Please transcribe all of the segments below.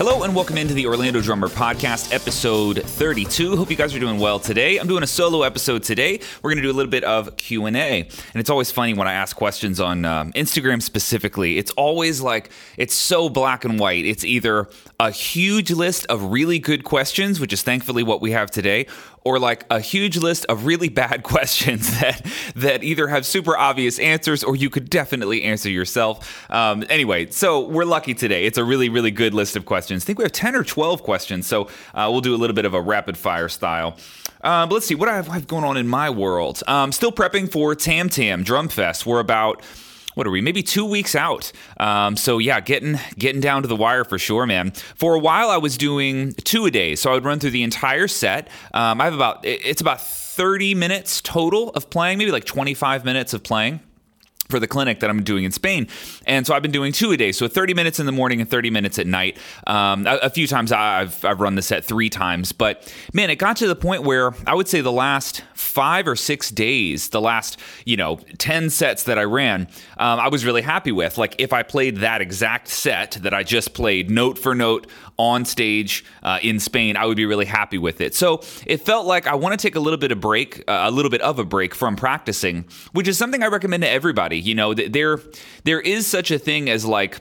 Hello and welcome into the Orlando Drummer Podcast, episode 32. Hope you guys are doing well today. I'm doing a solo episode today. We're going to do a little bit of Q and A, and it's always funny when I ask questions on um, Instagram specifically. It's always like it's so black and white. It's either a huge list of really good questions, which is thankfully what we have today, or like a huge list of really bad questions that that either have super obvious answers or you could definitely answer yourself. Um, anyway, so we're lucky today. It's a really really good list of questions. I think we have ten or twelve questions, so uh, we'll do a little bit of a rapid fire style. Uh, but let's see what I have, going on in my world. Um, still prepping for Tam Tam Drum Fest. We're about what are we? Maybe two weeks out. Um, so yeah getting getting down to the wire for sure man. For a while i was doing two a day. So i would run through the entire set. Um, i have about it's about 30 minutes total of playing maybe like 25 minutes of playing for the clinic that I'm doing in Spain. And so I've been doing two a day. So 30 minutes in the morning and 30 minutes at night. Um, a, a, few times I've, I've run the set three times. But man, it got to the point where I would say the last five or six days, the last, you know, 10 sets that I ran, um, I was really happy with. Like if I played that exact set that I just played note for note on stage uh, in Spain, I would be really happy with it. So it felt like I want to take a little bit of break, uh, a little bit of a break from practicing, which is something I recommend to everybody. You know, there there is such a thing as like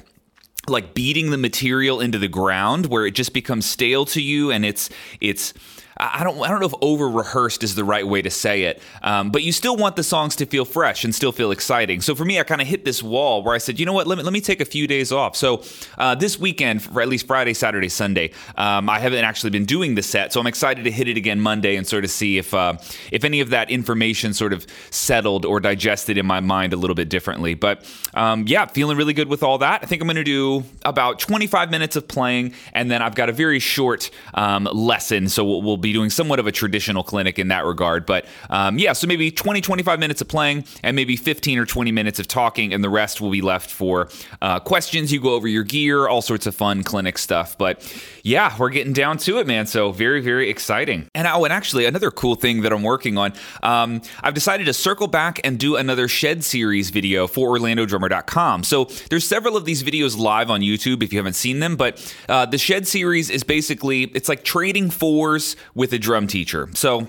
like beating the material into the ground where it just becomes stale to you and it's it's I don't I don't know if over rehearsed is the right way to say it, um, but you still want the songs to feel fresh and still feel exciting. So for me, I kind of hit this wall where I said, you know what, let me let me take a few days off. So uh, this weekend, for at least Friday, Saturday, Sunday, um, I haven't actually been doing the set, so I'm excited to hit it again Monday and sort of see if uh, if any of that information sort of settled or digested in my mind a little bit differently. But um, yeah, feeling really good with all that. I think I'm going to do about 25 minutes of playing, and then I've got a very short um, lesson, so we'll, we'll be be doing somewhat of a traditional clinic in that regard. But um, yeah, so maybe 20, 25 minutes of playing and maybe 15 or 20 minutes of talking, and the rest will be left for uh, questions. You go over your gear, all sorts of fun clinic stuff. But yeah, we're getting down to it, man. So very, very exciting. And oh, and actually, another cool thing that I'm working on, um, I've decided to circle back and do another Shed series video for OrlandoDrummer.com. So there's several of these videos live on YouTube if you haven't seen them. But uh, the Shed series is basically it's like trading fours with a drum teacher. So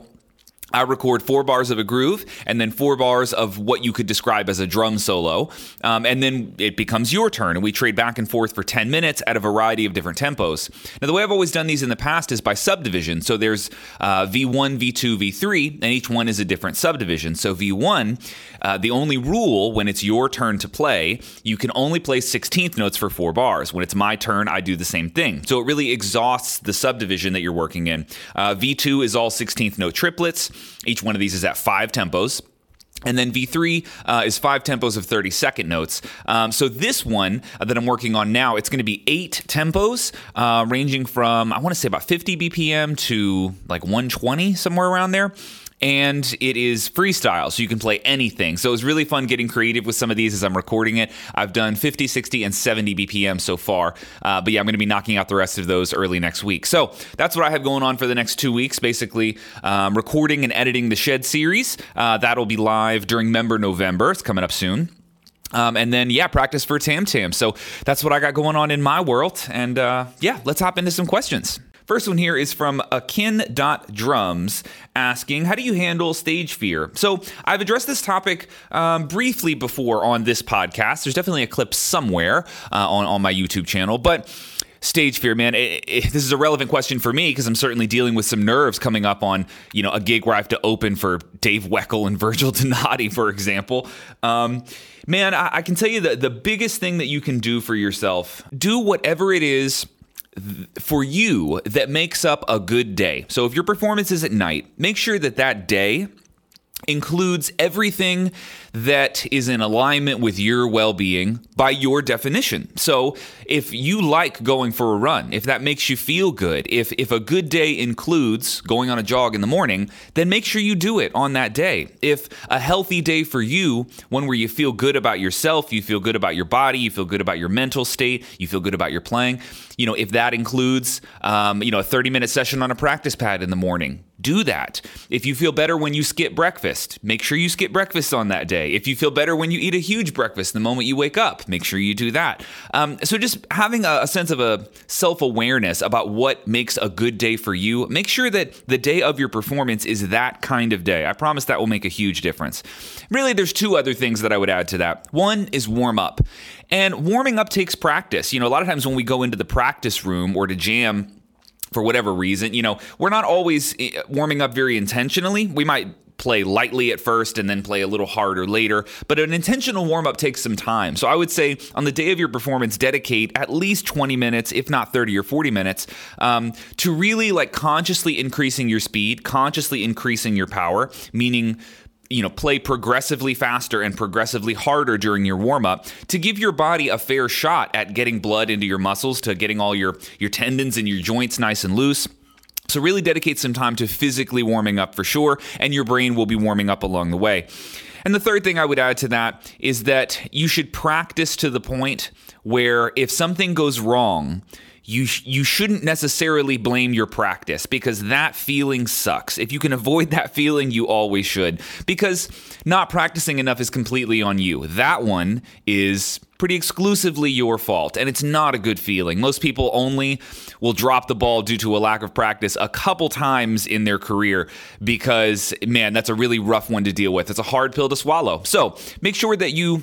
I record four bars of a groove and then four bars of what you could describe as a drum solo. Um, and then it becomes your turn, and we trade back and forth for 10 minutes at a variety of different tempos. Now, the way I've always done these in the past is by subdivision. So there's uh, V1, V2, V3, and each one is a different subdivision. So V1, uh, the only rule when it's your turn to play, you can only play 16th notes for four bars. When it's my turn, I do the same thing. So it really exhausts the subdivision that you're working in. Uh, V2 is all 16th note triplets. Each one of these is at five tempos. And then V3 uh, is five tempos of 30 second notes. Um, so this one uh, that I'm working on now, it's going to be eight tempos, uh, ranging from, I want to say about 50 BPM to like 120, somewhere around there and it is freestyle, so you can play anything. So it was really fun getting creative with some of these as I'm recording it. I've done 50, 60, and 70 BPM so far, uh, but yeah, I'm going to be knocking out the rest of those early next week. So that's what I have going on for the next two weeks. Basically, um, recording and editing the Shed series. Uh, that'll be live during Member November. It's coming up soon. Um, and then, yeah, practice for Tam Tam. So that's what I got going on in my world. And uh, yeah, let's hop into some questions. First one here is from akin.drums asking, How do you handle stage fear? So I've addressed this topic um, briefly before on this podcast. There's definitely a clip somewhere uh, on, on my YouTube channel, but stage fear, man. It, it, this is a relevant question for me because I'm certainly dealing with some nerves coming up on you know a gig where I have to open for Dave Weckl and Virgil Donati, for example. Um, man, I, I can tell you that the biggest thing that you can do for yourself, do whatever it is for you that makes up a good day. So if your performance is at night, make sure that that day includes everything that is in alignment with your well being by your definition. So, if you like going for a run, if that makes you feel good, if, if a good day includes going on a jog in the morning, then make sure you do it on that day. If a healthy day for you, one where you feel good about yourself, you feel good about your body, you feel good about your mental state, you feel good about your playing, you know, if that includes, um, you know, a 30 minute session on a practice pad in the morning, do that. If you feel better when you skip breakfast, make sure you skip breakfast on that day. If you feel better when you eat a huge breakfast the moment you wake up, make sure you do that. Um, so just having a, a sense of a self awareness about what makes a good day for you, make sure that the day of your performance is that kind of day. I promise that will make a huge difference. Really, there's two other things that I would add to that. One is warm up. And warming up takes practice. You know, a lot of times when we go into the practice room or to jam, for whatever reason, you know, we're not always eh, warming up very intentionally. We might play lightly at first and then play a little harder later. But an intentional warm up takes some time. So I would say on the day of your performance, dedicate at least 20 minutes, if not 30 or 40 minutes, um, to really like consciously increasing your speed, consciously increasing your power, meaning you know play progressively faster and progressively harder during your warm up to give your body a fair shot at getting blood into your muscles to getting all your your tendons and your joints nice and loose. So really dedicate some time to physically warming up for sure and your brain will be warming up along the way. And the third thing I would add to that is that you should practice to the point where if something goes wrong you sh- you shouldn't necessarily blame your practice because that feeling sucks. If you can avoid that feeling, you always should because not practicing enough is completely on you. That one is pretty exclusively your fault and it's not a good feeling. Most people only will drop the ball due to a lack of practice a couple times in their career because man, that's a really rough one to deal with. It's a hard pill to swallow. So, make sure that you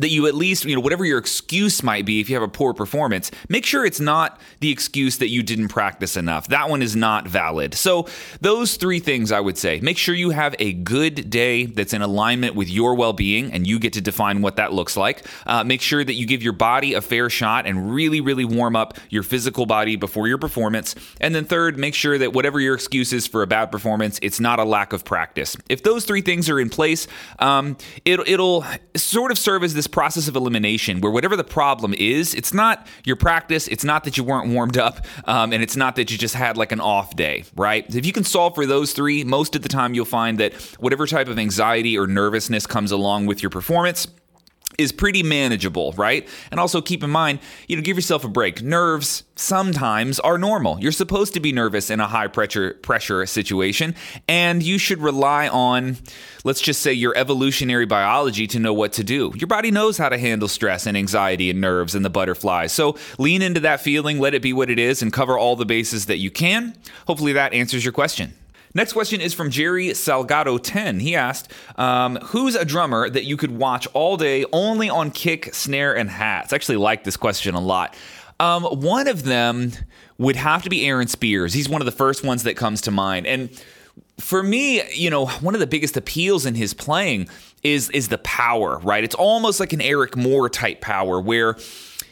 that you at least, you know, whatever your excuse might be if you have a poor performance, make sure it's not the excuse that you didn't practice enough. That one is not valid. So, those three things I would say make sure you have a good day that's in alignment with your well being, and you get to define what that looks like. Uh, make sure that you give your body a fair shot and really, really warm up your physical body before your performance. And then, third, make sure that whatever your excuse is for a bad performance, it's not a lack of practice. If those three things are in place, um, it, it'll sort of serve as this process of elimination where whatever the problem is, it's not your practice, it's not that you weren't warmed up, um, and it's not that you just had like an off day, right? If you can solve for those three, most of the time you'll find that whatever type of anxiety or nervousness comes along with your performance, is pretty manageable, right? And also keep in mind, you know, give yourself a break. Nerves sometimes are normal. You're supposed to be nervous in a high pressure pressure situation, and you should rely on let's just say your evolutionary biology to know what to do. Your body knows how to handle stress and anxiety and nerves and the butterflies. So lean into that feeling, let it be what it is and cover all the bases that you can. Hopefully that answers your question. Next question is from Jerry Salgado 10. He asked, um, Who's a drummer that you could watch all day only on kick, snare, and hats? I actually like this question a lot. Um, one of them would have to be Aaron Spears. He's one of the first ones that comes to mind. And for me, you know, one of the biggest appeals in his playing is is the power, right? It's almost like an Eric Moore type power where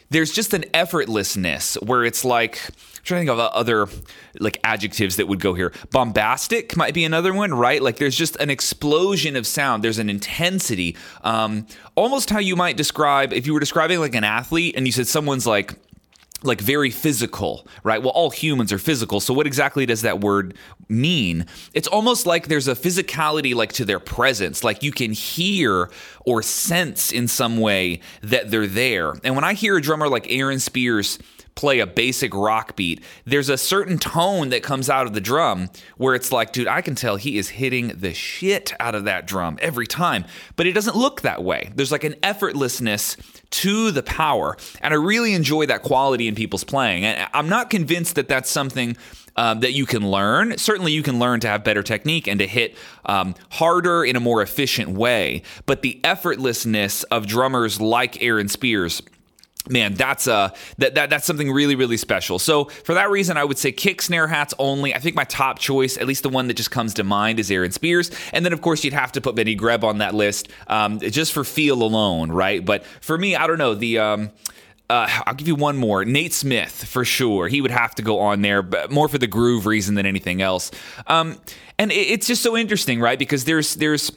there's just an effortlessness where it's like I'm trying to think of other like adjectives that would go here. Bombastic might be another one, right? Like there's just an explosion of sound. There's an intensity, um, almost how you might describe if you were describing like an athlete and you said someone's like like very physical, right? Well, all humans are physical. So what exactly does that word mean? It's almost like there's a physicality like to their presence, like you can hear or sense in some way that they're there. And when I hear a drummer like Aaron Spears play a basic rock beat, there's a certain tone that comes out of the drum where it's like, dude, I can tell he is hitting the shit out of that drum every time. But it doesn't look that way. There's like an effortlessness to the power. And I really enjoy that quality in people's playing. And I'm not convinced that that's something um, that you can learn. Certainly, you can learn to have better technique and to hit um, harder in a more efficient way. But the effortlessness of drummers like Aaron Spears man that's uh that, that that's something really really special so for that reason i would say kick snare hats only i think my top choice at least the one that just comes to mind is aaron spears and then of course you'd have to put benny greb on that list um, just for feel alone right but for me i don't know the um uh, I'll give you one more. Nate Smith, for sure. He would have to go on there, but more for the groove reason than anything else. Um, and it's just so interesting, right? Because there's there's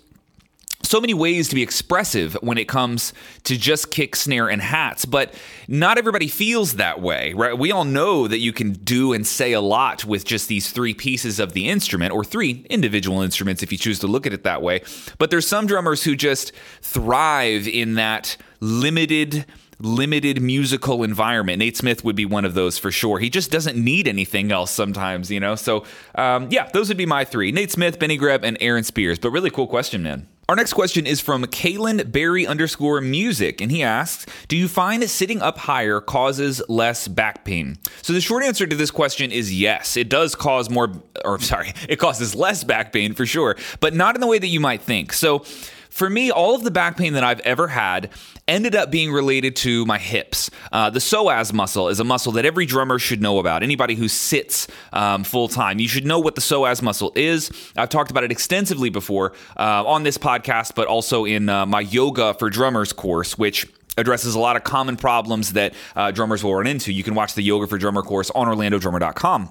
so many ways to be expressive when it comes to just kick, snare, and hats, but not everybody feels that way, right? We all know that you can do and say a lot with just these three pieces of the instrument, or three individual instruments if you choose to look at it that way. But there's some drummers who just thrive in that limited limited musical environment. Nate Smith would be one of those for sure. He just doesn't need anything else sometimes, you know? So, um, yeah, those would be my three Nate Smith, Benny Greb, and Aaron Spears. But really cool question, man. Our next question is from Kalen Barry underscore music, and he asks, Do you find sitting up higher causes less back pain? So the short answer to this question is yes. It does cause more, or sorry, it causes less back pain for sure, but not in the way that you might think. So for me, all of the back pain that I've ever had ended up being related to my hips. Uh, the psoas muscle is a muscle that every drummer should know about. Anybody who sits um, full time, you should know what the psoas muscle is. I've talked about it extensively before uh, on this podcast, but also in uh, my Yoga for Drummers course, which addresses a lot of common problems that uh, drummers will run into. You can watch the Yoga for Drummer course on OrlandoDrummer.com.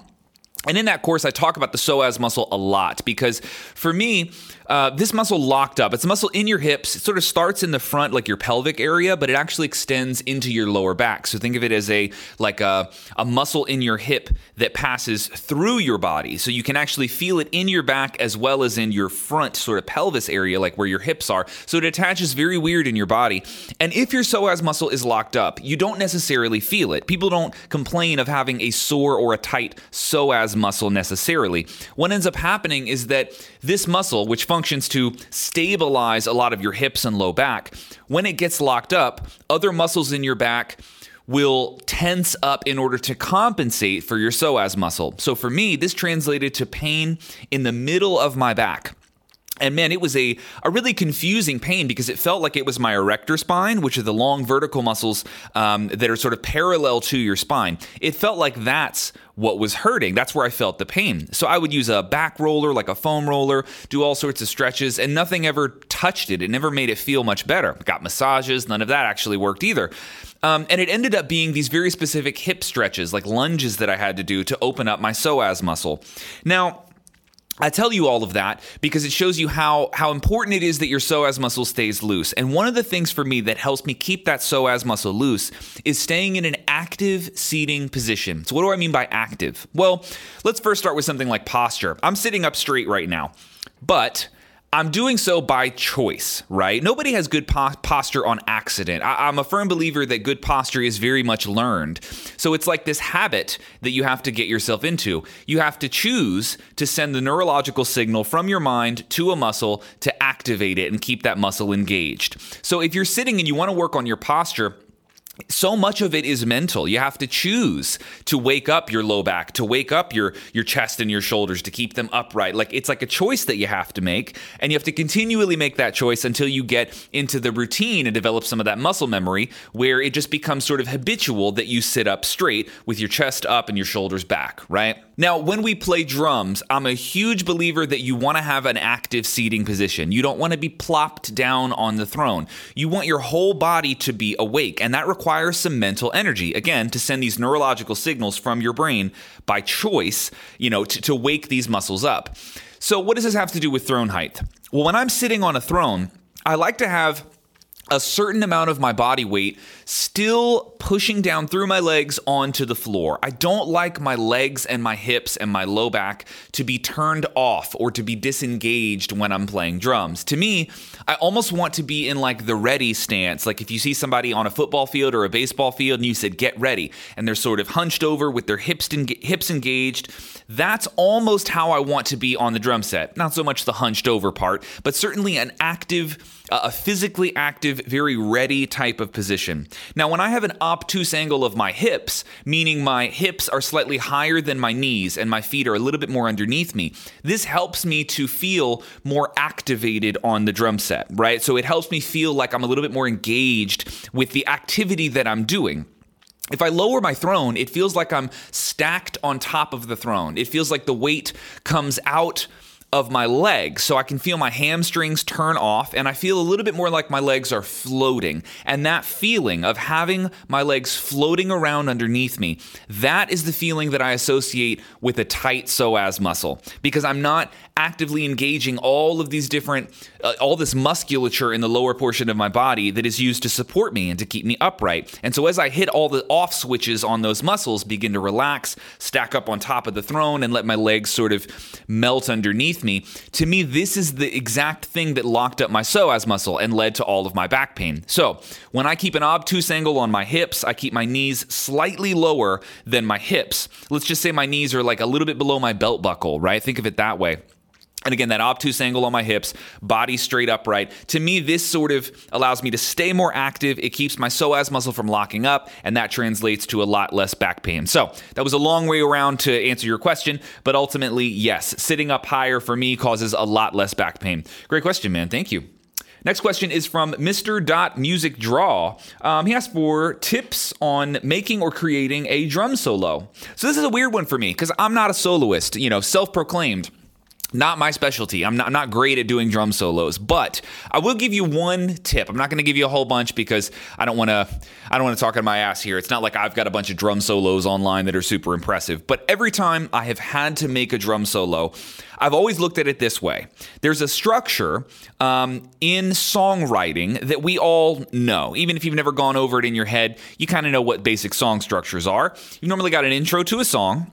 And in that course, I talk about the psoas muscle a lot because for me, uh, this muscle locked up. It's a muscle in your hips. It sort of starts in the front, like your pelvic area, but it actually extends into your lower back. So think of it as a like a, a muscle in your hip that passes through your body. So you can actually feel it in your back as well as in your front sort of pelvis area, like where your hips are. So it attaches very weird in your body. And if your psoas muscle is locked up, you don't necessarily feel it. People don't complain of having a sore or a tight psoas muscle necessarily. What ends up happening is that this muscle, which functions to stabilize a lot of your hips and low back, when it gets locked up, other muscles in your back will tense up in order to compensate for your psoas muscle. So for me, this translated to pain in the middle of my back. And man, it was a, a really confusing pain because it felt like it was my erector spinae, which are the long vertical muscles um, that are sort of parallel to your spine. It felt like that's what was hurting. That's where I felt the pain. So I would use a back roller, like a foam roller, do all sorts of stretches, and nothing ever touched it. It never made it feel much better. Got massages, none of that actually worked either. Um, and it ended up being these very specific hip stretches, like lunges that I had to do to open up my psoas muscle. Now, I tell you all of that because it shows you how how important it is that your psoas muscle stays loose. And one of the things for me that helps me keep that psoas muscle loose is staying in an active seating position. So what do I mean by active? Well, let's first start with something like posture. I'm sitting up straight right now. But I'm doing so by choice, right? Nobody has good po- posture on accident. I- am a firm believer that good posture is very much learned. So it's like this habit that you have to get yourself into. You have to choose to send the neurological signal from your mind to a muscle to activate it and keep that muscle engaged. So if you're sitting and you want to work on your posture, so much of it is mental. You have to choose to wake up your low back, to wake up your your chest and your shoulders to keep them upright. Like it's like a choice that you have to make and you have to continually make that choice until you get into the routine and develop some of that muscle memory where it just becomes sort of habitual that you sit up straight with your chest up and your shoulders back, right? Now, when we play drums, I'm a huge believer that you want to have an active seating position. You don't want to be plopped down on the throne. You want your whole body to be awake, and that requires some mental energy. Again, to send these neurological signals from your brain by choice, you know, to, to wake these muscles up. So, what does this have to do with throne height? Well, when I'm sitting on a throne, I like to have a certain amount of my body weight still pushing down through my legs onto the floor. I don't like my legs and my hips and my low back to be turned off or to be disengaged when I'm playing drums. To me, I almost want to be in like the ready stance. Like if you see somebody on a football field or a baseball field and you said get ready and they're sort of hunched over with their hips hips engaged, that's almost how I want to be on the drum set. Not so much the hunched over part, but certainly an active a physically active, very ready type of position. Now, when I have an obtuse angle of my hips, meaning my hips are slightly higher than my knees and my feet are a little bit more underneath me, this helps me to feel more activated on the drum set, right? So it helps me feel like I'm a little bit more engaged with the activity that I'm doing. If I lower my throne, it feels like I'm stacked on top of the throne. It feels like the weight comes out of my legs so I can feel my hamstrings turn off and I feel a little bit more like my legs are floating. And that feeling of having my legs floating around underneath me, that is the feeling that I associate with a tight psoas muscle because I'm not actively engaging all of these different, uh, all this musculature in the lower portion of my body that is used to support me and to keep me upright. And so as I hit all the off switches on those muscles, begin to relax, stack up on top of the throne, and let my legs sort of melt underneath with me, to me, this is the exact thing that locked up my psoas muscle and led to all of my back pain. So when I keep an obtuse angle on my hips, I keep my knees slightly lower than my hips. Let's just say my knees are like a little bit below my belt buckle, right? Think of it that way. And again, that obtuse angle on my hips, body straight upright. To me, this sort of allows me to stay more active. It keeps my psoas muscle from locking up, and that translates to a lot less back pain. So that was a long way around to answer your question, but ultimately, yes, sitting up higher for me causes a lot less back pain. Great question, man. Thank you. Next question is from Mr. Dot Music Draw. Um, he asked for tips on making or creating a drum solo. So this is a weird one for me because I'm not a soloist, you know, self-proclaimed not my specialty. I'm not, I'm not great at doing drum solos, but I will give you one tip. I'm not going to give you a whole bunch because I don't want to. I don't want to talk on my ass here. It's not like I've got a bunch of drum solos online that are super impressive. But every time I have had to make a drum solo, I've always looked at it this way. There's a structure um, in songwriting that we all know. Even if you've never gone over it in your head, you kind of know what basic song structures are. You've normally got an intro to a song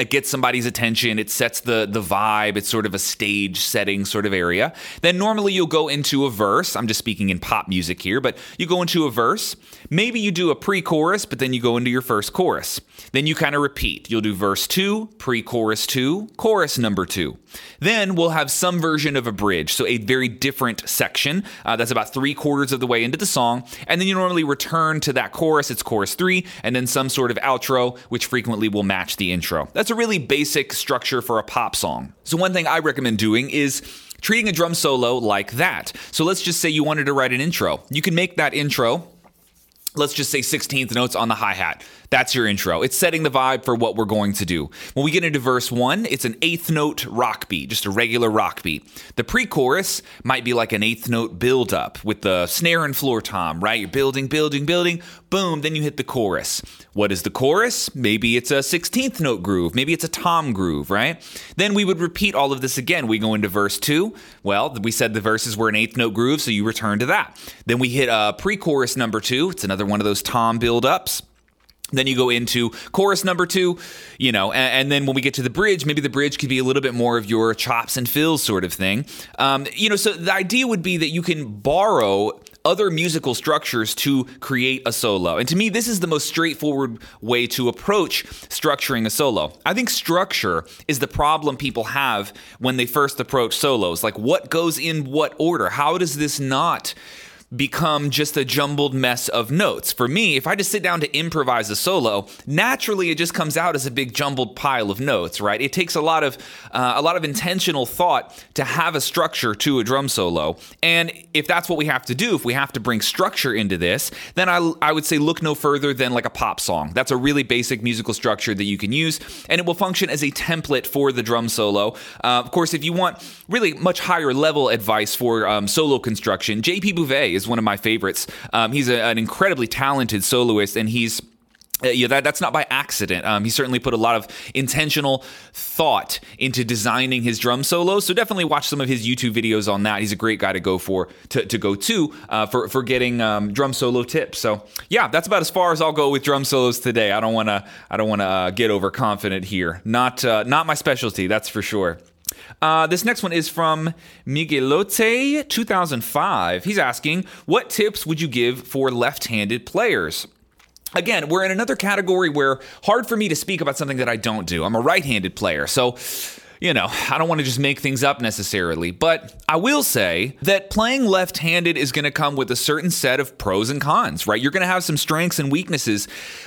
it gets somebody's attention it sets the the vibe it's sort of a stage setting sort of area. Then normally you'll go into a verse i'm just speaking in pop music here but you go into a verse maybe you do a pre-chorus but then you go into your first chorus. Then you kind of repeat. You'll do verse 2 pre-chorus 2 chorus number 2 then we'll have some version of a bridge so a very different section. Uh, that's about three quarters of the way into the song. And then you normally return to that chorus it's chorus 3 and then some sort of outro which frequently will match the intro. That's a really basic structure for a pop song. So, one thing I recommend doing is treating a drum solo like that. So, let's just say you wanted to write an intro. You can make that intro let's just say 16th notes on the hi hat. That's your intro. It's setting the vibe for what we're going to do. When we get into verse one, it's an eighth note rock beat, just a regular rock beat. The pre chorus might be like an eighth note build up with the snare and floor tom, right? You're building, building, building, boom, then you hit the chorus. What is the chorus? Maybe it's a 16th note groove. Maybe it's a tom groove, right? Then we would repeat all of this again. We go into verse two. Well, we said the verses were an eighth note groove, so you return to that. Then we hit uh, a pre chorus number two. It's another one of those tom build ups. Then you go into chorus number two, you know, and, and, then when we get to the bridge, maybe the bridge could be a little bit more of your chops and fills sort of thing. Um, you know, so the idea would be that you can borrow other musical structures to create a solo. And to me, this is the most straightforward way to approach structuring a solo. I think structure is the problem people have when they first approach solos. Like, what goes in what order? How does this not? Become just a jumbled mess of notes. For me, if I just sit down to improvise a solo, naturally it just comes out as a big jumbled pile of notes, right? It takes a lot of uh, a lot of intentional thought to have a structure to a drum solo. And if that's what we have to do, if we have to bring structure into this, then I, I would say look no further than like a pop song. That's a really basic musical structure that you can use, and it will function as a template for the drum solo. Uh, of course, if you want really much higher level advice for um, solo construction, JP Bouvet is one of my favorites. Um, he's a, an incredibly talented soloist, and he's uh, yeah, that, that's not by accident. Um, he certainly put a lot of intentional thought into designing his drum solos. So definitely watch some of his YouTube videos on that. He's a great guy to go for to, to go to uh, for for getting um, drum solo tips. So yeah, that's about as far as I'll go with drum solos today. I don't want to I don't want to uh, get overconfident here. Not uh, not my specialty, that's for sure. Uh, this next one is from Miguelote 2005. He's asking, What tips would you give for left handed players? Again, we're in another category where hard for me to speak about something that I don't do. I'm a right handed player. So, you know, I don't want to just make things up necessarily, but I will say that playing left handed is going to come with a certain set of pros and cons, right? You're going to have some strengths and weaknesses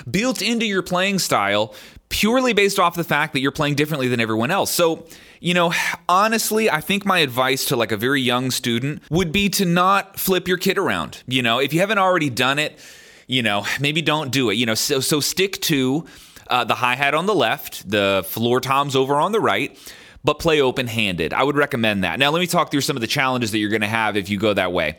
built into your playing style purely based off the fact that you're playing differently than everyone else. So, you know, honestly, I think my advice to like a very young student would be to not flip your kit around. You know, if you haven't already done it, you know, maybe don't do it. You know, so so stick to uh, the hi hat on the left, the floor toms over on the right but play open handed. I would recommend that. Now, let me talk through some of the challenges that you're going to have if you go that way.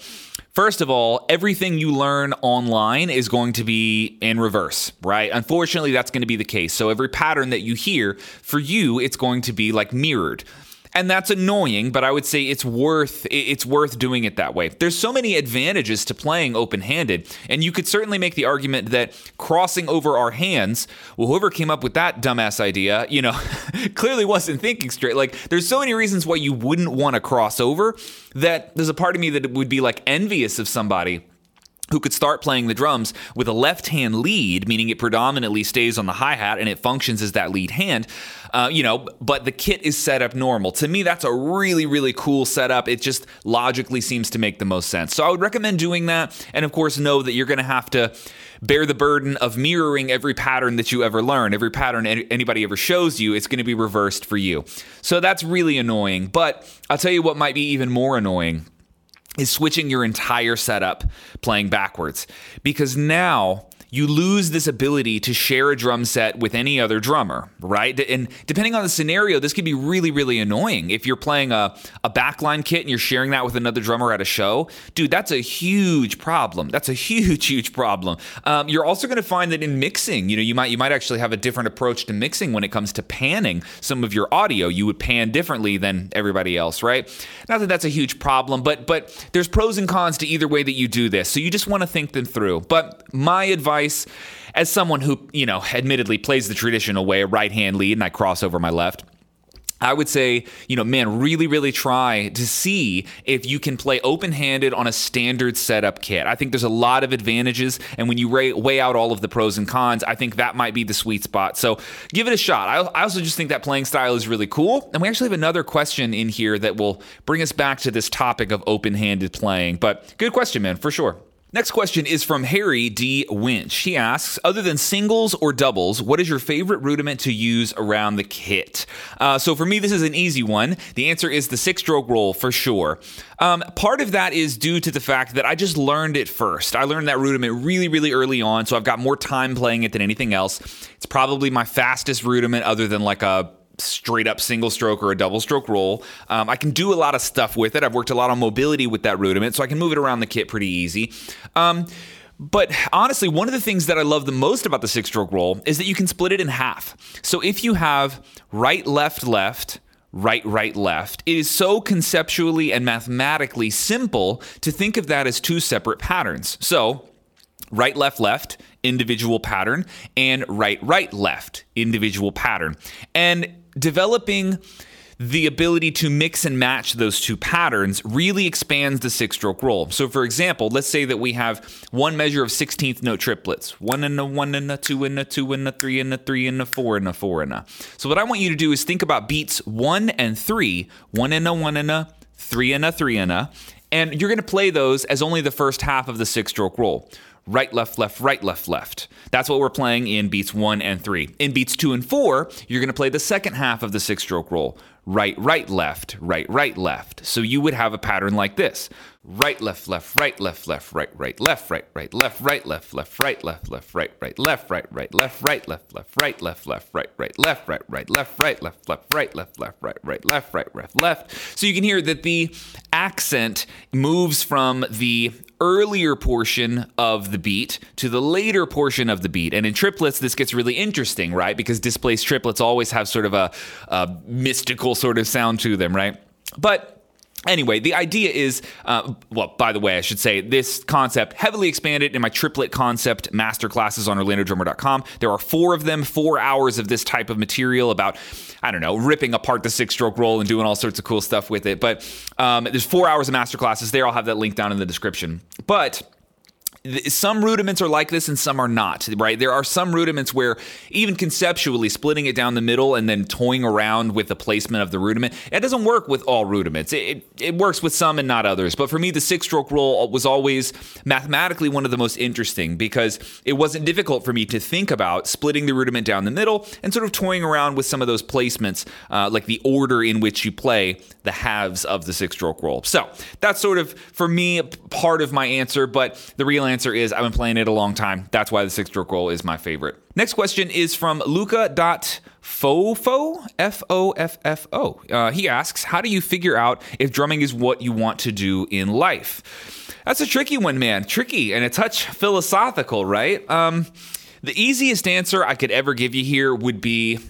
First of all, everything you learn online is going to be in reverse, right? Unfortunately, that's going to be the case. So every pattern that you hear, for you, it's going to be like mirrored. And that's annoying, but I would say it's worth it's worth doing it that way. There's so many advantages to playing open-handed, and you could certainly make the argument that crossing over our hands, well, whoever came up with that dumbass idea, you know, clearly wasn't thinking straight. Like, there's so many reasons why you wouldn't want to cross over that there's a part of me that would be like envious of somebody who could start playing the drums with a left hand lead, meaning it predominantly stays on the hi hat and it functions as that lead hand. Uh, you know, but the kit is set up normal. To me, that's a really, really cool setup. It just logically seems to make the most sense. So I would recommend doing that. And of course, know that you're going to have to bear the burden of mirroring every pattern that you ever learn. Every pattern anybody ever shows you, it's going to be reversed for you. So that's really annoying. But I'll tell you what might be even more annoying is switching your entire setup playing backwards. Because now you lose this ability to share a drum set with any other drummer, right? And depending on the scenario, this could be really, really annoying. If you're playing a, a backline kit and you're sharing that with another drummer at a show, dude, that's a huge problem. That's a huge, huge problem. Um, you're also going to find that in mixing, you know, you might you might actually have a different approach to mixing when it comes to panning some of your audio. You would pan differently than everybody else, right? Not that that's a huge problem, but but there's pros and cons to either way that you do this. So you just want to think them through. But my advice as someone who, you know, admittedly plays the traditional way, right hand lead, and I cross over my left. I would say, you know, man, really, really try to see if you can play open handed on a standard setup kit. I think there's a lot of advantages. And when you weigh out all of the pros and cons, I think that might be the sweet spot. So give it a shot. I also just think that playing style is really cool. And we actually have another question in here that will bring us back to this topic of open handed playing. But good question, man, for sure. Next question is from Harry D. Winch. He asks, other than singles or doubles, what is your favorite rudiment to use around the kit? Uh, so for me, this is an easy one. The answer is the six stroke roll for sure. Um, part of that is due to the fact that I just learned it first. I learned that rudiment really, really early on, so I've got more time playing it than anything else. It's probably my fastest rudiment, other than like a straight up single stroke or a double stroke roll. Um, I can do a lot of stuff with it. I've worked a lot on mobility with that rudiment, so I can move it around the kit pretty easy. Um, but honestly, one of the things that I love the most about the six stroke roll is that you can split it in half. So if you have right, left, left, right, right, left. It is so conceptually and mathematically simple to think of that as two separate patterns. So, right, left, left, individual pattern, and right, right, left, individual pattern. And developing the ability to mix and match those two patterns really expands the six stroke roll. So, for example, let's say that we have one measure of 16th note triplets one and a one and a two and a two and a three and a three and a four and a four and a. So, what I want you to do is think about beats one and three, one and a one and a, three and a three and a, and you're going to play those as only the first half of the six stroke roll right, left, left, right, left, left. That's what we're playing in beats one and three. In beats two and four, you're going to play the second half of the six stroke roll right, right, left, right, right, left. So you would have a pattern like this right, left, left, right, left, left, right, right, left, right, right, left, right, left, left, right, left, left, right, right, left, right, right, left, right, left, left, right, left, left, right, right, left, right, right, left, right, left, left, right, left, left, right, right, left, right, left, left. So you can hear that the accent moves from the earlier portion of the beat to the later portion of the beat. And in triplets, this gets really interesting, right? Because displaced triplets always have sort of a, a mystical sort of sound to them, right? But Anyway, the idea is, uh, well, by the way, I should say this concept heavily expanded in my triplet concept masterclasses on OrlandoDrummer.com. There are four of them, four hours of this type of material about, I don't know, ripping apart the six stroke roll and doing all sorts of cool stuff with it. But um, there's four hours of masterclasses there. I'll have that link down in the description. But some rudiments are like this and some are not, right? There are some rudiments where even conceptually splitting it down the middle and then toying around with the placement of the rudiment, it doesn't work with all rudiments. It, it, it works with some and not others. But for me, the six stroke roll was always mathematically one of the most interesting because it wasn't difficult for me to think about splitting the rudiment down the middle and sort of toying around with some of those placements, uh, like the order in which you play the halves of the six stroke roll. So that's sort of, for me, part of my answer, but the real answer answer is I've been playing it a long time. That's why the six stroke roll is my favorite. Next question is from Luca.foffo, F O F F O. Uh, he asks, How do you figure out if drumming is what you want to do in life? That's a tricky one, man. Tricky and a touch philosophical, right? Um, the easiest answer I could ever give you here would be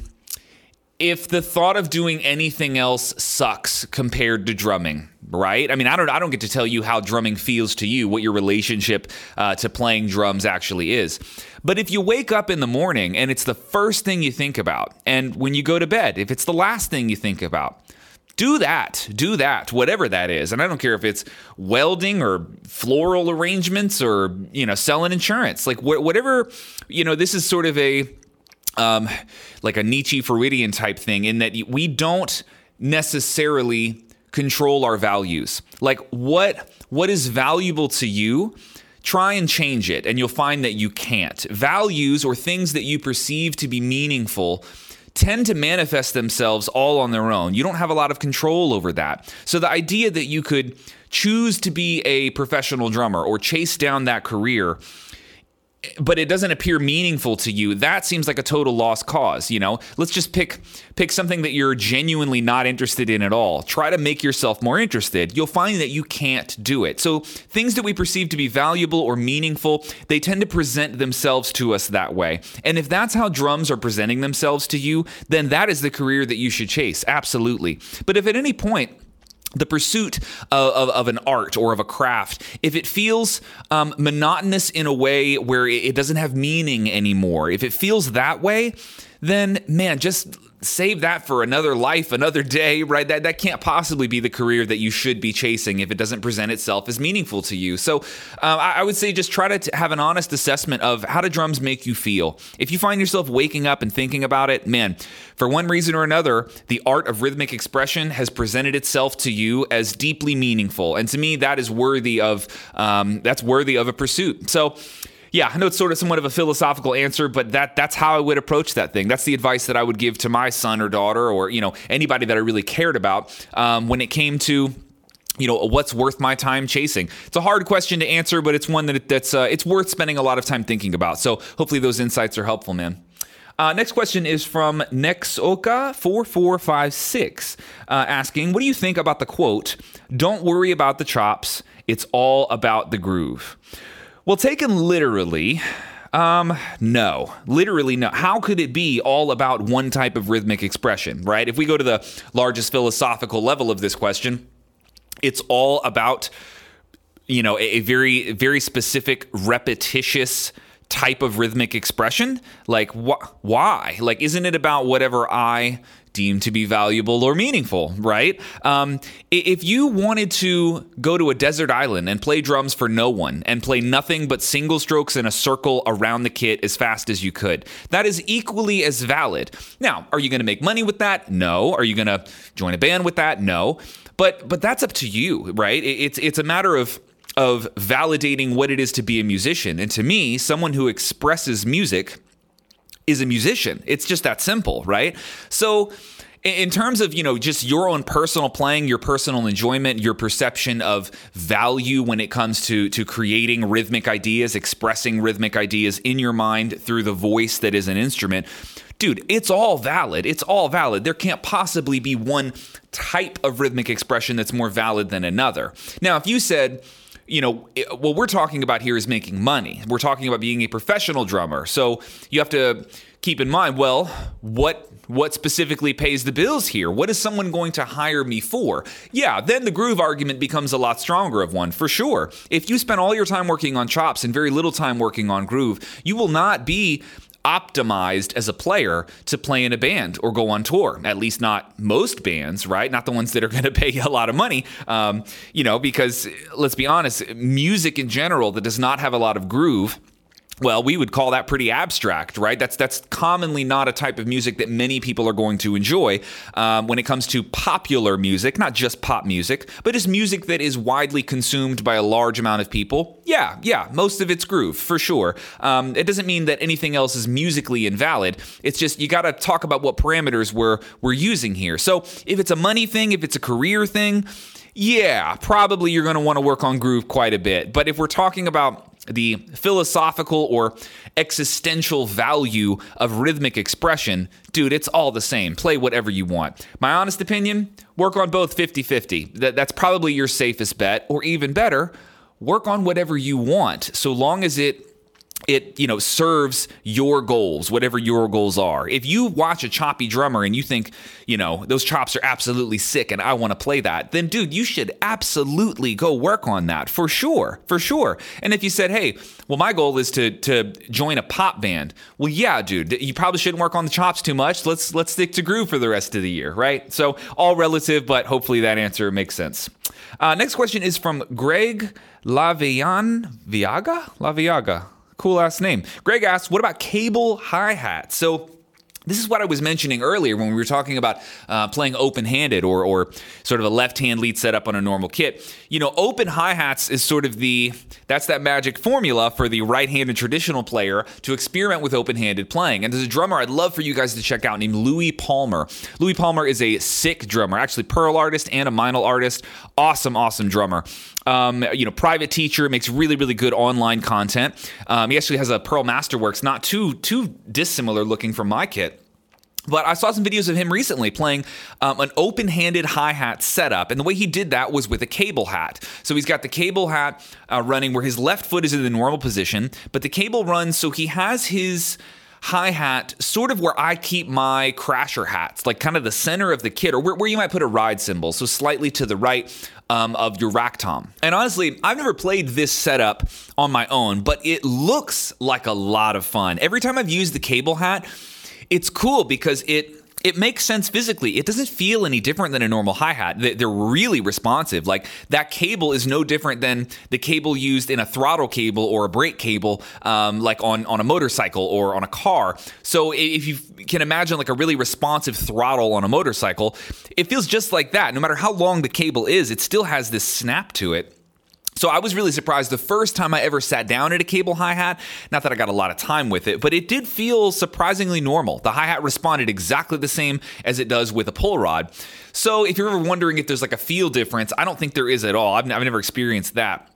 if the thought of doing anything else sucks compared to drumming, right? I mean, I don't I don't get to tell you how drumming feels to you, what your relationship uh, to playing drums actually is. But if you wake up in the morning and it's the first thing you think about, and when you go to bed, if it's the last thing you think about, do that. Do that, whatever that is. And I don't care if it's welding or floral arrangements or, you know, selling insurance. Like wh- whatever, you know, this is sort of a um, like a Nietzsche Freudian type thing in that we don't necessarily control our values. Like what what is valuable to you? Try and change it, and you'll find that you can't. Values or things that you perceive to be meaningful tend to manifest themselves all on their own. You don't have a lot of control over that. So the idea that you could choose to be a professional drummer or chase down that career but it doesn't appear meaningful to you. That seems like a total lost cause you know? Let's just pick pick something that you're genuinely not interested in at all. Try to make yourself more interested. You'll find that you can't do it. So things that we perceive to be valuable or meaningful they tend to present themselves to us that way. And if that's how drums are presenting themselves to you then that is the career that you should chase. Absolutely. But if at any point the pursuit of, of, of, an art or of a craft, if it feels um, monotonous in a way where it doesn't have meaning anymore, if it feels that way, then man, just save that for another life, another day, right? That that can't possibly be the career that you should be chasing if it doesn't present itself as meaningful to you. So uh, I, I, would say just try to t- have an honest assessment of how do drums make you feel. If you find yourself waking up and thinking about it, man, for one reason or another, the art of rhythmic expression has presented itself to you as deeply meaningful, and to me, that is worthy of um, that's worthy of a pursuit. So yeah, I know it's sort of somewhat of a philosophical answer, but that that's how I would approach that thing. That's the advice that I would give to my son or daughter, or you know anybody that I really cared about um, when it came to you know what's worth my time chasing it's a hard question to answer but it's one that that's uh, it's worth spending a lot of time thinking about so hopefully those insights are helpful man uh, next question is from Nexoka4456, uh, asking, What do you think about the quote, Don't worry about the chops, it's all about the groove? Well, taken literally, um, no, literally no. How could it be all about one type of rhythmic expression, right? If we go to the largest philosophical level of this question, it's all about, you know, a, a very, very specific, repetitious type of rhythmic expression. Like, wh- why? Like, isn't it about whatever I deemed to be valuable or meaningful, right? Um, if you wanted to go to a desert island and play drums for no one and play nothing but single strokes in a circle around the kit as fast as you could, that is equally as valid. Now, are you going to make money with that? No. Are you going to join a band with that? No. But but that's up to you, right? It's it's a matter of of validating what it is to be a musician. And to me, someone who expresses music is a musician. It's just that simple, right? So in terms of you know just your own personal playing your personal enjoyment your perception of value when it comes to to creating rhythmic ideas expressing rhythmic ideas in your mind through the voice that is an instrument dude it's all valid it's all valid there can't possibly be one type of rhythmic expression that's more valid than another now if you said you know, what we're talking about here is making money. We're talking about being a professional drummer. So you have to keep in mind, well, what what specifically pays the bills here? What is someone going to hire me for? Yeah, then the groove argument becomes a lot stronger of one, for sure. If you spend all your time working on chops and very little time working on groove, you will not be optimized as a player to play in a band or go on tour. At least not most bands, right? Not the ones that are going to pay you a lot of money. Um, you know, because let's be honest, music in general that does not have a lot of groove well, we would call that pretty abstract, right? That's that's commonly not a type of music that many people are going to enjoy um, when it comes to popular music, not just pop music, but is music that is widely consumed by a large amount of people. Yeah, yeah, most of it's groove for sure. Um, it doesn't mean that anything else is musically invalid. It's just you got to talk about what parameters we're we're using here. So if it's a money thing, if it's a career thing, yeah, probably you're going to want to work on groove quite a bit. But if we're talking about the philosophical or existential value of rhythmic expression, dude, it's all the same. Play whatever you want. My honest opinion, work on both 50 50. That's probably your safest bet. Or even better, work on whatever you want, so long as it it you know serves your goals whatever your goals are. If you watch a choppy drummer and you think you know those chops are absolutely sick and i want to play that then dude you should absolutely go work on that for sure for sure. And if you said hey well my goal is to to join a pop band well yeah dude you probably shouldn't work on the chops too much. Let's let's stick to groove for the rest of the year right? So all relative but hopefully that answer makes sense. Uh, next question is from greg lavian viaga? Laviaga Cool ass name. Greg asks, what about cable hi hats? So this is what I was mentioning earlier when we were talking about uh, playing open handed or, or sort of a left hand lead setup on a normal kit. You know, open hi hats is sort of the that's that magic formula for the right handed traditional player to experiment with open handed playing. And there's a drummer I'd love for you guys to check out named Louis Palmer. Louis Palmer is a sick drummer, actually, Pearl artist and a Meinl artist. Awesome, awesome drummer. Um, you know, private teacher makes really, really good online content. Um, he actually has a Pearl Masterworks, not too too dissimilar looking from my kit. But I saw some videos of him recently playing um, an open handed hi hat setup. And the way he did that was with a cable hat. So he's got the cable hat uh, running where his left foot is in the normal position, but the cable runs so he has his hi hat sort of where I keep my crasher hats, like kind of the center of the kit, or where, where you might put a ride cymbal, so slightly to the right um, of your rack tom. And honestly, I've never played this setup on my own, but it looks like a lot of fun. Every time I've used the cable hat, it's cool because it it makes sense physically. It doesn't feel any different than a normal hi hat. They're really responsive. Like that cable is no different than the cable used in a throttle cable or a brake cable, um, like on on a motorcycle or on a car. So if you can imagine like a really responsive throttle on a motorcycle, it feels just like that. No matter how long the cable is, it still has this snap to it. So I was really surprised the first time I ever sat down at a cable hi hat. Not that I got a lot of time with it, but it did feel surprisingly normal. The hi hat responded exactly the same as it does with a pull rod. So if you're ever wondering if there's like a feel difference, I don't think there is at all. I've, I've never experienced that.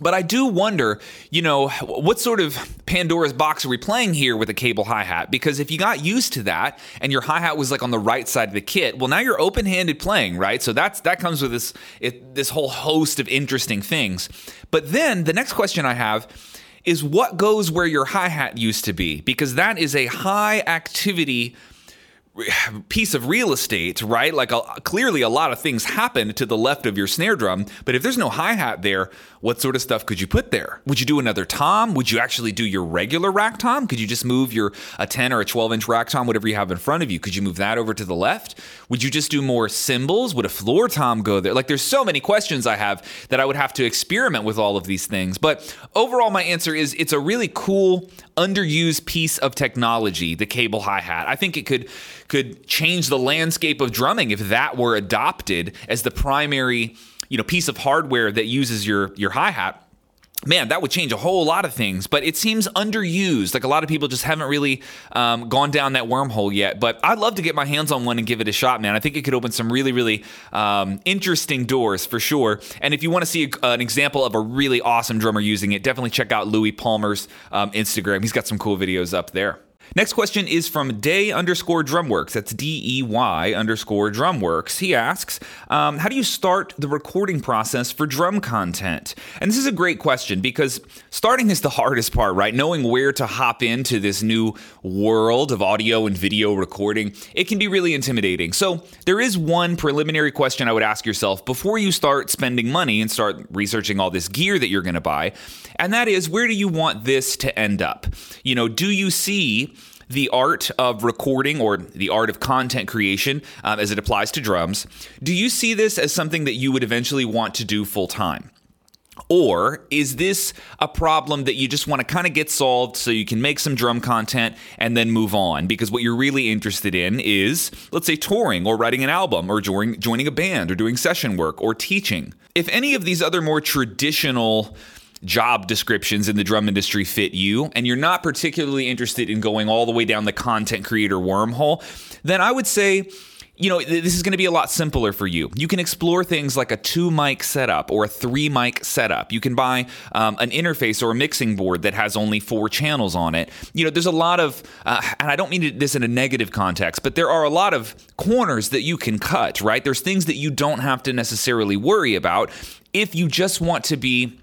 But I do wonder, you know, what sort of Pandora's box are we playing here with a cable hi hat? Because if you got used to that and your hi hat was like on the right side of the kit, well, now you're open handed playing, right? So that's that comes with this it, this whole host of interesting things. But then the next question I have is what goes where your hi hat used to be? Because that is a high activity piece of real estate, right? Like a, clearly a lot of things happen to the left of your snare drum, but if there's no hi hat there, what sort of stuff could you put there? Would you do another tom? Would you actually do your regular rack tom? Could you just move your a 10 or a 12 inch rack tom, whatever you have in front of you? Could you move that over to the left? Would you just do more cymbals? Would a floor tom go there? Like there's so many questions I have that I would have to experiment with all of these things. But overall, my answer is it's a really cool, underused piece of technology, the cable hi hat. I think it could could change the landscape of drumming if that were adopted as the primary you know piece of hardware that uses your your hi-hat man, that would change a whole lot of things. But it seems underused. Like a lot of people just haven't really um, gone down that wormhole yet. But I'd love to get my hands on one and give it a shot, man. I think it could open some really, really um, interesting doors for sure. And if you want to see a, an example of a really awesome drummer using it, definitely check out Louis Palmer's um, Instagram. He's got some cool videos up there. Next question is from Dey underscore Drumworks. That's D E Y underscore Drumworks. He asks, um, How do you start the recording process for drum content? And this is a great question because starting is the hardest part, right? Knowing where to hop into this new world of audio and video recording, it can be really intimidating. So there is one preliminary question I would ask yourself before you start spending money and start researching all this gear that you're going to buy. And that is, where do you want this to end up? You know, do you see the art of recording or the art of content creation um, as it applies to drums. Do you see this as something that you would eventually want to do full time? Or is this a problem that you just want to kind of get solved so you can make some drum content and then move on? Because what you're really interested in is, let's say, touring or writing an album or joining, joining a band or doing session work or teaching. If any of these other more traditional job descriptions in the drum industry fit you and you're not particularly interested in going all the way down the content creator wormhole, then I would say you know, this is going to be a lot simpler for you. You can explore things like a two mic setup or a three mic setup. You can buy um, an interface or a mixing board that has only four channels on it. You know, there's a lot of, uh, and I don't mean this in a negative context, but there are a lot of corners that you can cut, right? There's things that you don't have to necessarily worry about if you just want to be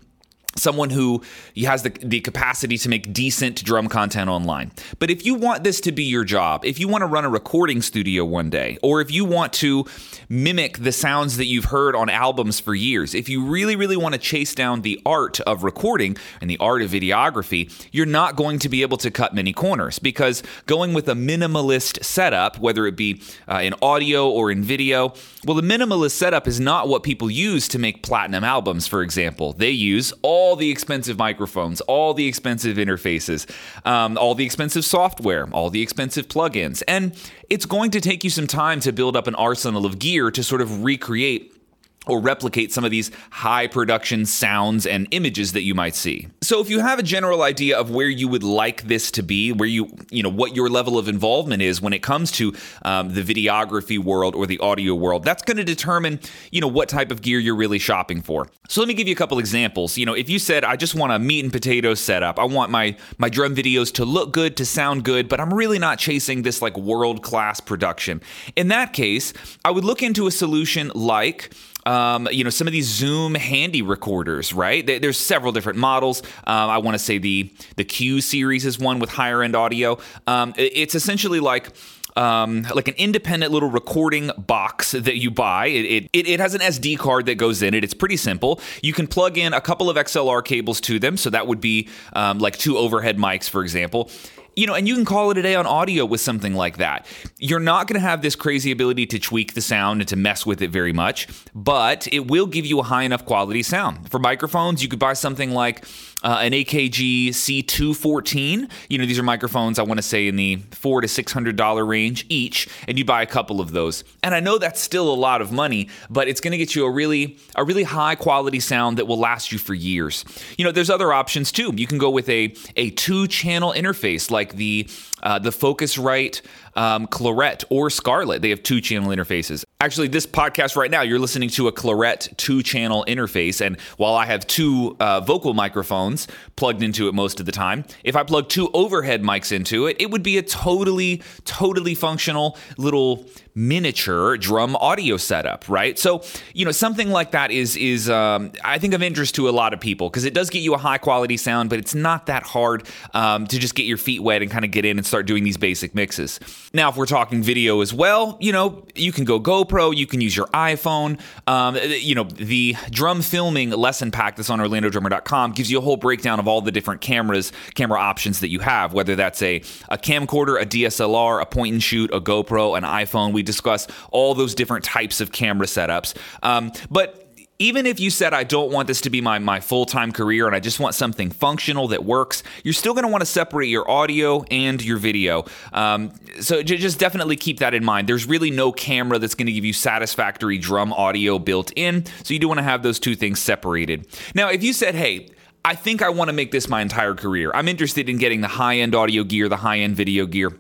someone who has the, the capacity to make decent drum content online. But if you want this to be your job, if you want to run a recording studio one day, or if you want to mimic the sounds that you've heard on albums for years, if you really, really want to chase down the art of recording and the art of videography, you're not going to be able to cut many corners because going with a minimalist setup, whether it be uh, in audio or in video, well, the minimalist setup is not what people use to make platinum albums, for example. They use all all the expensive microphones, all the expensive interfaces, um, all the expensive software, all the expensive plugins. And it's going to take you some time to build up an arsenal of gear to sort of recreate or replicate some of these high production sounds and images that you might see. So if you have a general idea of where you would like this to be, where you, you know, what your level of involvement is when it comes to um, the videography world or the audio world, that's going to determine, you know, what type of gear you're really shopping for. So let me give you a couple examples. You know, if you said, I just want a meat and potatoes setup, I want my, my drum videos to look good, to sound good, but I'm really not chasing this like world class production. In that case, I would look into a solution like um, you know, some of these Zoom handy recorders, right? There's several different models. Um, I want to say the the Q series is one with higher end audio. Um, it's essentially like um, like an independent little recording box that you buy. It, it, it, has an SD card that goes in it. It's pretty simple. You can plug in a couple of XLR cables to them. So that would be um, like two overhead mics, for example you know, and you can call it a day on audio with something like that. You're not going to have this crazy ability to tweak the sound and to mess with it very much, but it will give you a high enough quality sound. For microphones, you could buy something like uh, an AKG C214. You know, these are microphones I want to say in the four to six hundred dollar range each, and you buy a couple of those. And I know that's still a lot of money, but it's going to get you a really a really high quality sound that will last you for years. You know, there's other options too. You can go with a a two channel interface like the uh, the Focusrite um, Clarett or Scarlett. They have two channel interfaces. Actually, this podcast right now, you're listening to a Clarett two channel interface. And while I have two uh, vocal microphones plugged into it most of the time, if I plug two overhead mics into it, it would be a totally, totally functional little miniature drum audio setup, right? So, you know, something like that is is um, I think of interest to a lot of people because it does get you a high quality sound, but it's not that hard um, to just get your feet wet and kind of get in and start doing these basic mixes. Now, if we're talking video as well, you know, you can go GoPro, you can use your iPhone. Um, you know, the drum filming lesson pack that's on OrlandoDrummer.com gives you a whole breakdown of all the different cameras, camera options that you have, whether that's a a camcorder, a DSLR, a point and shoot, a GoPro, an iPhone. We discuss all those different types of camera setups. Um, but even if you said I don't want this to be my, my full-time career and I just want something functional that works, you're still going to want to separate your audio and your video. Um, so j- just definitely keep that in mind. There's really no camera that's going to give you satisfactory drum audio built in, so you do want to have those two things separated. Now, if you said, hey, I think I want to make this my entire career. I'm interested in getting the high end audio gear, the high end video gear.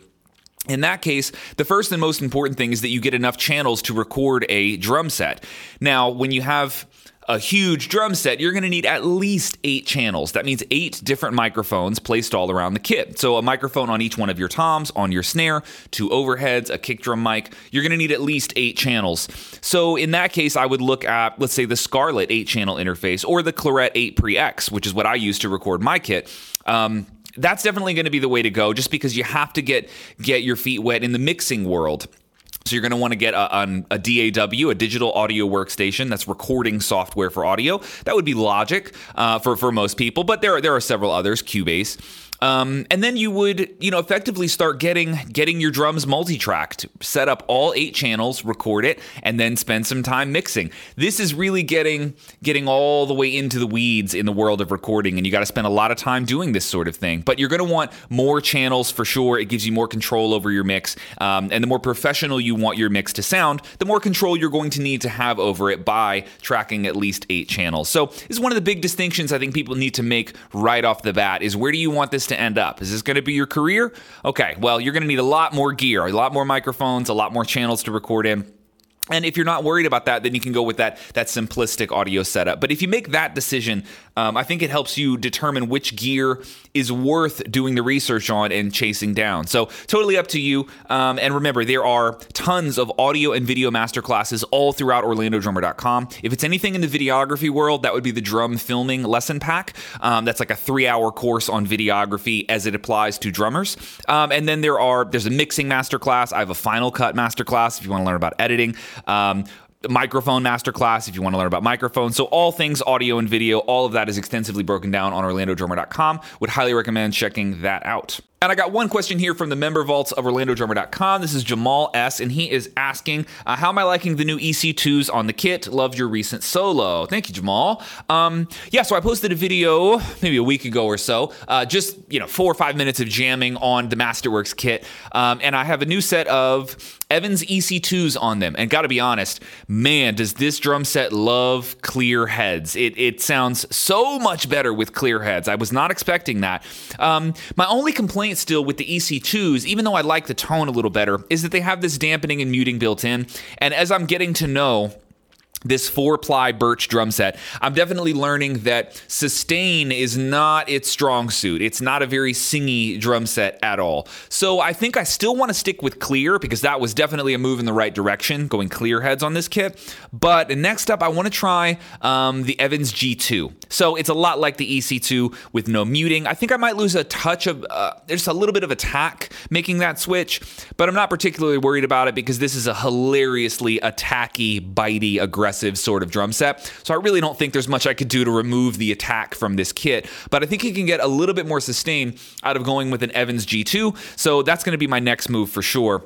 In that case, the first and most important thing is that you get enough channels to record a drum set. Now, when you have a huge drum set, you're going to need at least eight channels. That means eight different microphones placed all around the kit. So, a microphone on each one of your toms, on your snare, two overheads, a kick drum mic. You're going to need at least eight channels. So, in that case, I would look at, let's say, the Scarlett eight channel interface or the Clarett 8 Pre X, which is what I use to record my kit. Um, that's definitely going to be the way to go just because you have to get get your feet wet in the mixing world. So you're going to want to get a, a, DAW, a digital audio workstation that's recording software for audio. That would be Logic uh, for for most people, but there are, there are several others, Cubase. Um, and then you would, you know, effectively start getting getting your drums multi-tracked, set up all eight channels, record it, and then spend some time mixing. This is really getting getting all the way into the weeds in the world of recording, and you got to spend a lot of time doing this sort of thing. But you're going to want more channels for sure. It gives you more control over your mix, um, and the more professional you want your mix to sound, the more control you're going to need to have over it by tracking at least eight channels. So, this is one of the big distinctions I think people need to make right off the bat: is where do you want this to end up? Is this going to be your career? Okay, well, you're going to need a lot more gear, a lot more microphones, a lot more channels to record in. And if you're not worried about that, then you can go with that that simplistic audio setup. But if you make that decision, um, I think it helps you determine which gear is worth doing the research on and chasing down. So totally up to you. Um, and remember, there are tons of audio and video masterclasses all throughout OrlandoDrummer.com. If it's anything in the videography world, that would be the drum filming lesson pack. Um, that's like a three-hour course on videography as it applies to drummers. Um, and then there are there's a mixing masterclass. I have a Final Cut masterclass if you want to learn about editing. Um, microphone masterclass if you want to learn about microphones. So all things audio and video, all of that is extensively broken down on orlandodrummer.com. Would highly recommend checking that out. And I got one question here from the member vaults of OrlandoDrummer.com. This is Jamal S, and he is asking, uh, "How am I liking the new EC2s on the kit? Loved your recent solo. Thank you, Jamal. Um, yeah, so I posted a video maybe a week ago or so, uh, just you know four or five minutes of jamming on the Masterworks kit, um, and I have a new set of Evans EC2s on them. And gotta be honest, man, does this drum set love clear heads? It it sounds so much better with clear heads. I was not expecting that. Um, my only complaint still with the EC2s, even though I like the tone a little better, is that they have this dampening and muting built in. And as I'm getting to know this four ply birch drum set, I'm definitely learning that sustain is not its strong suit. It's not a very singy drum set at all. So I think I still want to stick with clear because that was definitely a move in the right direction, going clear heads on this kit. But next up, I want to try um, the Evans G2. So it's a lot like the EC2 with no muting. I think I might lose a touch of, uh, a little bit of attack making that switch, but I'm not particularly worried about it because this is a hilariously attacky, bitey, aggressive aggressive sort of drum set. So I really don't think there's much I could do to remove the attack from this kit, but I think you can get a little bit more sustain out of going with an Evans G2. So that's going to be my next move for sure.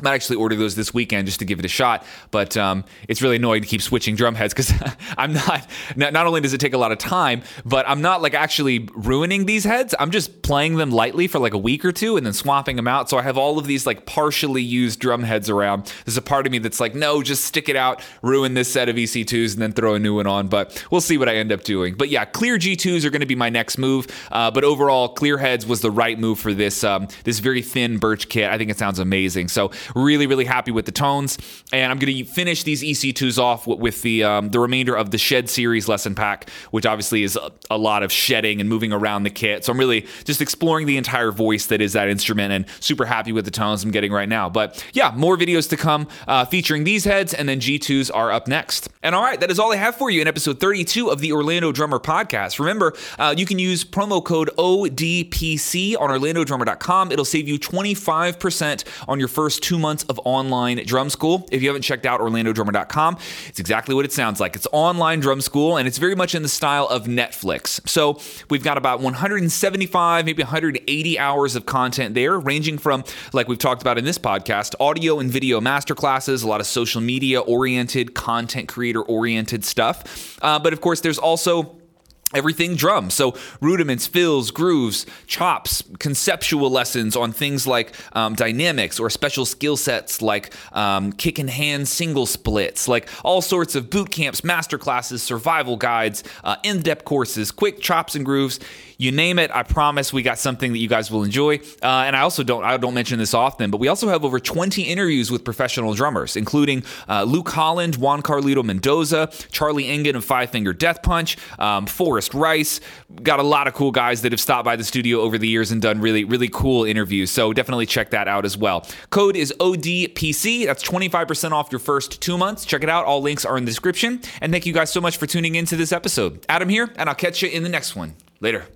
I might actually order those this weekend just to give it a shot. But um, it's really annoying to keep switching drum heads because I'm not, not only does it take a lot of time, but I'm not like actually ruining these heads. I'm just playing them lightly for like a week or two and then swapping them out. So I have all of these like partially used drum heads around. There's a part of me that's like, no, just stick it out, ruin this set of EC2s, and then throw a new one on. But we'll see what I end up doing. But yeah, clear G2s are going to be my next move. Uh, but overall, clear heads was the right move for this um, this very thin birch kit. I think it sounds amazing. So Really, really happy with the tones. And I'm going to finish these EC2s off with the um, the remainder of the Shed series lesson pack, which obviously is a, a, lot of shedding and moving around the kit. So I'm really just exploring the entire voice that is that instrument and super happy with the tones I'm getting right now. But yeah, more videos to come uh, featuring these heads, and then G2s are up next. And all right, that is all I have for you in episode 32 of the Orlando Drummer Podcast. Remember, uh, you can use promo code ODPC on OrlandoDrummer.com. It'll save you 25% on your first two months of online drum school. If you haven't checked out OrlandoDrummer.com, it's exactly what it sounds like. It's online drum school, and it's very much in the style of Netflix. So we've got about 175, maybe 180 hours of content there, ranging from, like we've talked about in this podcast, audio and video masterclasses, a lot of social media oriented, content creator oriented stuff. Uh, but of course, there's also everything drum. So rudiments, fills, grooves, chops, conceptual lessons on things like um, dynamics or special skill sets like um, kick and hand single splits, like all sorts of boot camps, master classes, survival guides, uh, in-depth courses, quick chops and grooves you name it. I promise we got something that you guys will enjoy. Uh, and I also don't I don't mention this often, but we also have over 20 interviews with professional drummers, including uh, Luke Holland, Juan Carlito Mendoza, Charlie Engen of Five Finger Death Punch, um, Forrest Rice. Got a lot of cool guys that have stopped by the studio over the years and done really really cool interviews. So definitely check that out as well. Code is ODPC. That's 25% off your first two months. Check it out. All links are in the description. And thank you guys so much for tuning in to this episode. Adam here, and I'll catch you in the next one. Later.